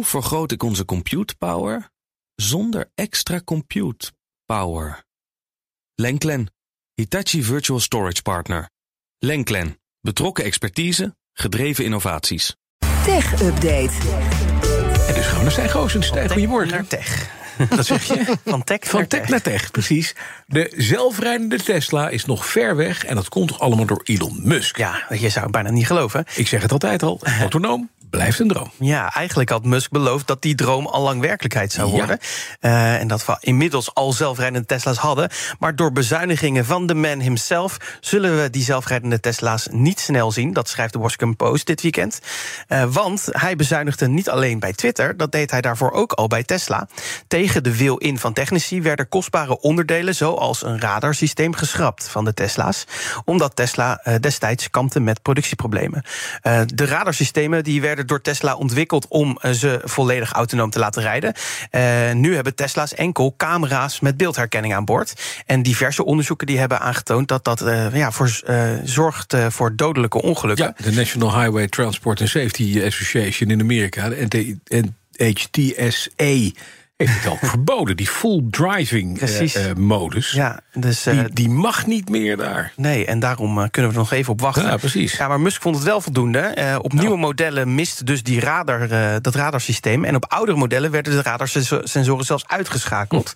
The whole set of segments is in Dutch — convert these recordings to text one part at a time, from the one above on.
Hoe vergroot ik onze compute power zonder extra compute power? Lenklen, Hitachi Virtual Storage Partner. Lenklen, betrokken expertise, gedreven innovaties. Tech Update. En dus gaan we naar Stijn Goosens. Stijn, goedemorgen. Naar tech. Dat zeg je? Van tech Van naar tech naar tech, precies. De zelfrijdende Tesla is nog ver weg en dat komt toch allemaal door Elon Musk. Ja, je zou het bijna niet geloven. Ik zeg het altijd al, autonoom blijft een droom. Ja, eigenlijk had Musk beloofd dat die droom al lang werkelijkheid zou Ja. worden. Eh, en dat we inmiddels al zelfrijdende Tesla's hadden. Maar door bezuinigingen van de man himself... zullen we die zelfrijdende Tesla's niet snel zien. Dat schrijft de Washington Post dit weekend. Eh, want hij bezuinigde niet alleen bij Twitter... dat deed hij daarvoor ook al bij Tesla. Tegen de wil in van technici werden kostbare onderdelen... zoals een radarsysteem geschrapt van de Tesla's. Omdat Tesla eh, destijds kampte met productieproblemen. De radarsystemen die werden door Tesla ontwikkeld... om eh, ze volledig autonoom te laten rijden. Eh, nu hebben Tesla's enkel camera's met beeldherkenning aan boord. En diverse onderzoeken die hebben aangetoond... dat dat eh, ja, voor, zorgt voor dodelijke ongelukken. De National Highway Transport and Safety Association in Amerika, de heeft het al verboden. Die full driving eh, eh, modus, Ja, dus... eh, die, die mag niet meer daar. Nee, en daarom kunnen we er nog even op wachten. Ja, precies. Ja, maar Musk vond het wel voldoende. Op nieuwe modellen mist dus die radar, dat radarsysteem. En op oudere modellen werden de radarsensoren zelfs uitgeschakeld.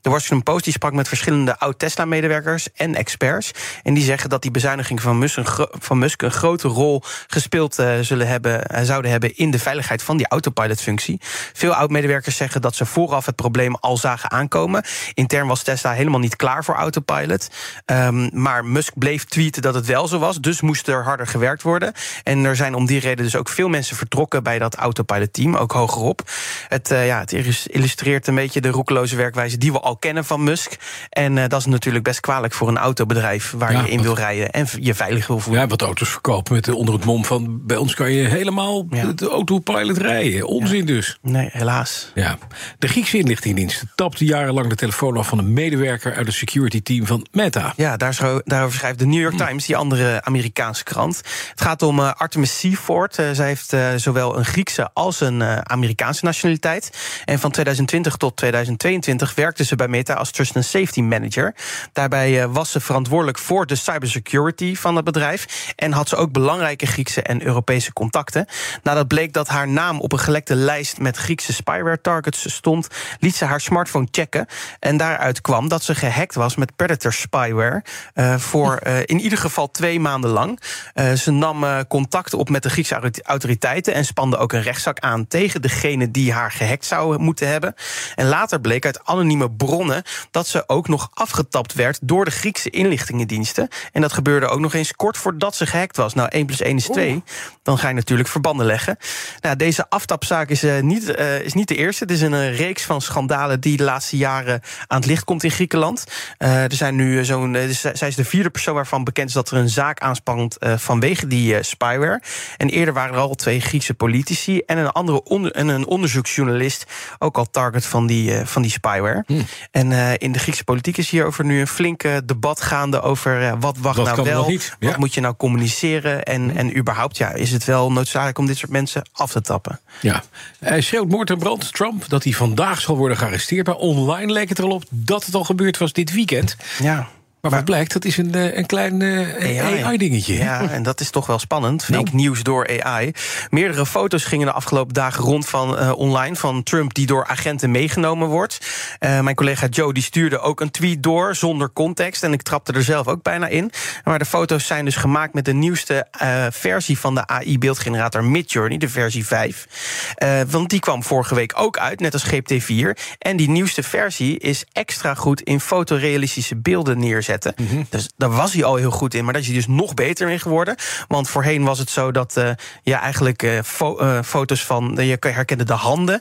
De Washington Post die sprak met verschillende oud-Tesla-medewerkers en experts. En die zeggen dat die bezuinigingen van Musk een, van Musk een grote rol gespeeld zullen hebben, zouden hebben in de veiligheid van die autopilot-functie. Veel oud-medewerkers zeggen dat ze vooraf het probleem al zagen aankomen. Intern was Tesla helemaal niet klaar voor autopilot. Ehm, maar Musk bleef tweeten dat het wel zo was. Dus moest er harder gewerkt worden. En er zijn om die reden dus ook veel mensen vertrokken bij dat autopilot-team, ook hogerop. Het, eh, ja, het illustreert een beetje de roekeloze werkwijze die we al kennen van Musk. En eh, dat is natuurlijk best kwalijk voor een autobedrijf waar Ja, je in wat- wil rijden en je veilig wil voelen. Ja, wat auto's verkopen met de, onder het mom van... bij ons kan je helemaal Ja. de autopilot rijden. Onzin dus. Nee, helaas. Ja. De Griekse inlichtingendienst tapte jarenlang de telefoon af van een medewerker uit het security team van Meta. Ja, daar daarover schrijft de New York Times, die andere Amerikaanse krant. Het gaat om eh, Artemis Seaford. Eh, zij heeft eh, zowel een Griekse als een Amerikaanse nationaliteit. En van 2020 tot 2022 werkte ze bij Meta als Trust and Safety Manager. Daarbij was ze verantwoordelijk voor de cybersecurity van het bedrijf. En had ze ook belangrijke Griekse en Europese contacten. Nadat bleek dat haar naam op een gelekte lijst met Griekse spyware targets stond, liet ze haar smartphone checken. En daaruit kwam dat ze gehackt was met Predator spyware. eh, voor eh, in ieder geval twee maanden lang. Eh, ze nam contact op met de Griekse autori- autoriteiten. en spande ook een rechtszaak aan tegen degene die haar gehackt zou moeten hebben. En later bleek uit anonieme bronnen dat ze ook nog afgetapt werd door de Griekse inlichtingendiensten. En dat gebeurde ook nog eens kort voordat ze gehackt was. Nou, 1 plus 1 is 2. Dan ga je natuurlijk verbanden leggen. Nou, deze aftapzaak is, niet, is niet de eerste. Het is een reeks van schandalen die de laatste jaren aan het licht komt in Griekenland. Eh, er zijn nu zo'n. eh, dus zij is de vierde persoon waarvan bekend is dat er een zaak aanspant eh, vanwege die eh, spyware. En eerder waren er al twee Griekse politici en een andere onder, en een onderzoeksjournalist ook al target van die, eh, van die spyware. En eh, in de Griekse politiek is hierover nu een flink eh, debat gaande over eh, wat wacht nou wel, niet? wat moet je nou communiceren en, en überhaupt ja, is het wel noodzakelijk om dit soort mensen af te tappen. Ja. Hij schreeuwt moord en brand Trump dat hij vandaag zal worden gearresteerd. Maar online leek het er al op dat het al gebeurd was dit weekend. Ja. Maar wat blijkt, dat is een, eh, een klein eh, AI-dingetje. Ja, en dat is toch wel spannend. Fake Nou. nieuws door AI. Meerdere foto's gingen de afgelopen dagen rond van eh, online van Trump die door agenten meegenomen wordt. Mijn collega Joe die stuurde ook een tweet door zonder context en ik trapte er zelf ook bijna in. Maar de foto's zijn dus gemaakt met de nieuwste versie van de AI-beeldgenerator Midjourney, de versie 5. Eh, want die kwam vorige week ook uit, net als GPT-4. En die nieuwste versie is extra goed in fotorealistische beelden neerzetten. Dus daar was hij al heel goed in, maar daar is hij dus nog beter in geworden. Want voorheen was het zo dat eh ja, eigenlijk fo- eh, foto's van. je herkende de handen.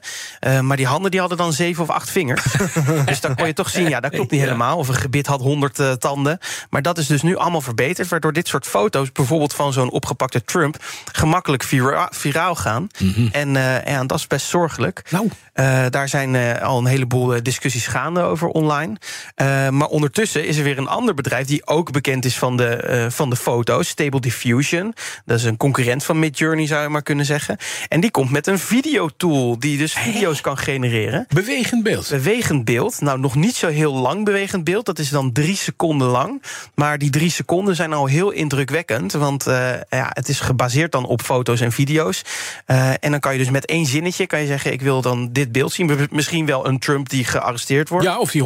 maar die handen die hadden dan zeven of acht vingers. dus dan kon je toch zien, ja, dat klopt niet Ja. helemaal. Of een gebit had honderd tanden. Maar dat is dus nu allemaal verbeterd. Waardoor dit soort foto's, bijvoorbeeld van zo'n opgepakte Trump, gemakkelijk vira- viraal gaan. En eh, ja, dat is best zorgelijk. Nou. Daar zijn al een heleboel discussies gaande over online. Maar ondertussen is er weer een ander bedrijf die ook bekend is van de, eh, van de foto's, Stable Diffusion. Dat is een concurrent van Midjourney, zou je maar kunnen zeggen. En die komt met een videotool die dus video's kan genereren. Bewegend beeld. Bewegend beeld. Nou, nog niet zo heel lang bewegend beeld. Dat is dan drie seconden lang. Maar die drie seconden zijn al heel indrukwekkend. Want uh, ja, het is gebaseerd dan op foto's en video's. Uh, en dan kan je dus met één zinnetje kan je zeggen: Ik wil dan dit beeld zien. Misschien wel een Trump die gearresteerd wordt. Ja, of die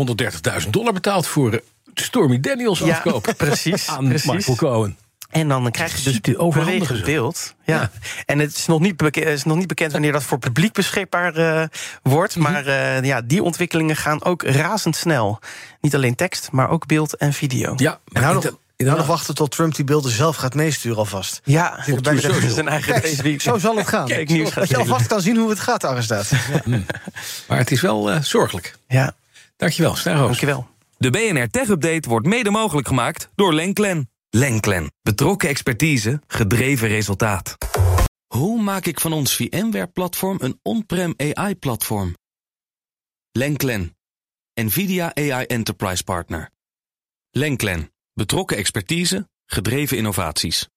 130.000 dollar betaalt voor Stormy Daniels Ja, afkoop. precies, Aan precies. Michael Cohen. En dan krijg je dus bewegend zo. beeld. Ja. Ja. En het is nog niet, is nog niet bekend wanneer dat voor publiek beschikbaar eh, wordt. Mhm. Maar eh, ja, die ontwikkelingen gaan ook razendsnel. Niet alleen tekst, maar ook beeld en video. Ja, En nou nog, nou wachten tot Trump die beelden zelf gaat meesturen alvast. Ja, Zit de- is zijn eigen Kijk, zo zal het gaan. Kijk, nieuws gaat Dat je alvast kan zien hoe het gaat, de arrestatie. maar het is wel eh, zorgelijk. Ja, Dankjewel, Stijnroos. dankjewel. De BNR Tech Update wordt mede mogelijk gemaakt door Lenklen. Lenklen. Betrokken expertise, gedreven resultaat. Hoe maak ik van ons VMware-platform een on-prem AI-platform? Lenklen. NVIDIA AI Enterprise Partner. Lenklen. Betrokken expertise, gedreven innovaties.